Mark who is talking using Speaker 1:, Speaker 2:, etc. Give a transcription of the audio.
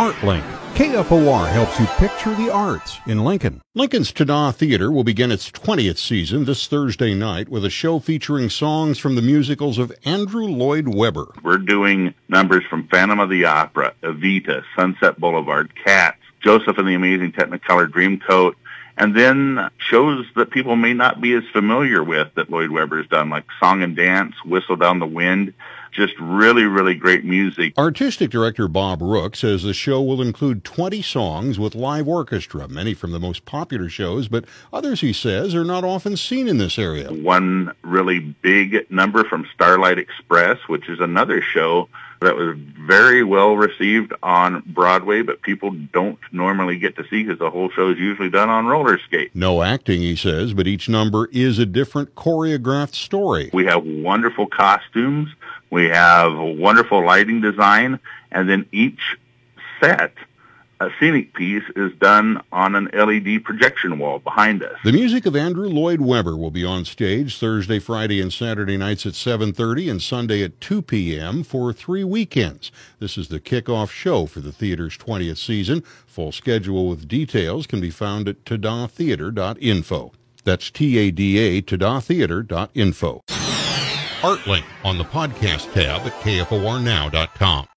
Speaker 1: ArtLink. KFOR helps you picture the arts in Lincoln. Lincoln's Tada Theater will begin its 20th season this Thursday night with a show featuring songs from the musicals of Andrew Lloyd Webber.
Speaker 2: We're doing numbers from Phantom of the Opera, Evita, Sunset Boulevard, Cats, Joseph and the Amazing Technicolor Dreamcoat, and then shows that people may not be as familiar with that Lloyd Webber's done, like Song and Dance, Whistle Down the Wind, just really, really great music.
Speaker 1: Artistic director Bob Rook says the show will include 20 songs with live orchestra, many from the most popular shows, but others, he says, are not often seen in this area.
Speaker 2: One really big number from Starlight Express, which is another show that was very well received on Broadway, but people don't normally get to see because the whole show is usually done on roller skate.
Speaker 1: No acting, he says, but each number is a different choreographed story.
Speaker 2: We have wonderful costumes. We have a wonderful lighting design, and then each set, a scenic piece, is done on an LED projection wall behind us.
Speaker 1: The music of Andrew Lloyd Webber will be on stage Thursday, Friday, and Saturday nights at 7:30 and Sunday at 2 p.m. for three weekends. This is the kickoff show for the theater's 20th season. Full schedule with details can be found at tadatheater.info. That's T-A-D-A, tadatheater.info. ArtLink on the podcast tab at kfornow.com.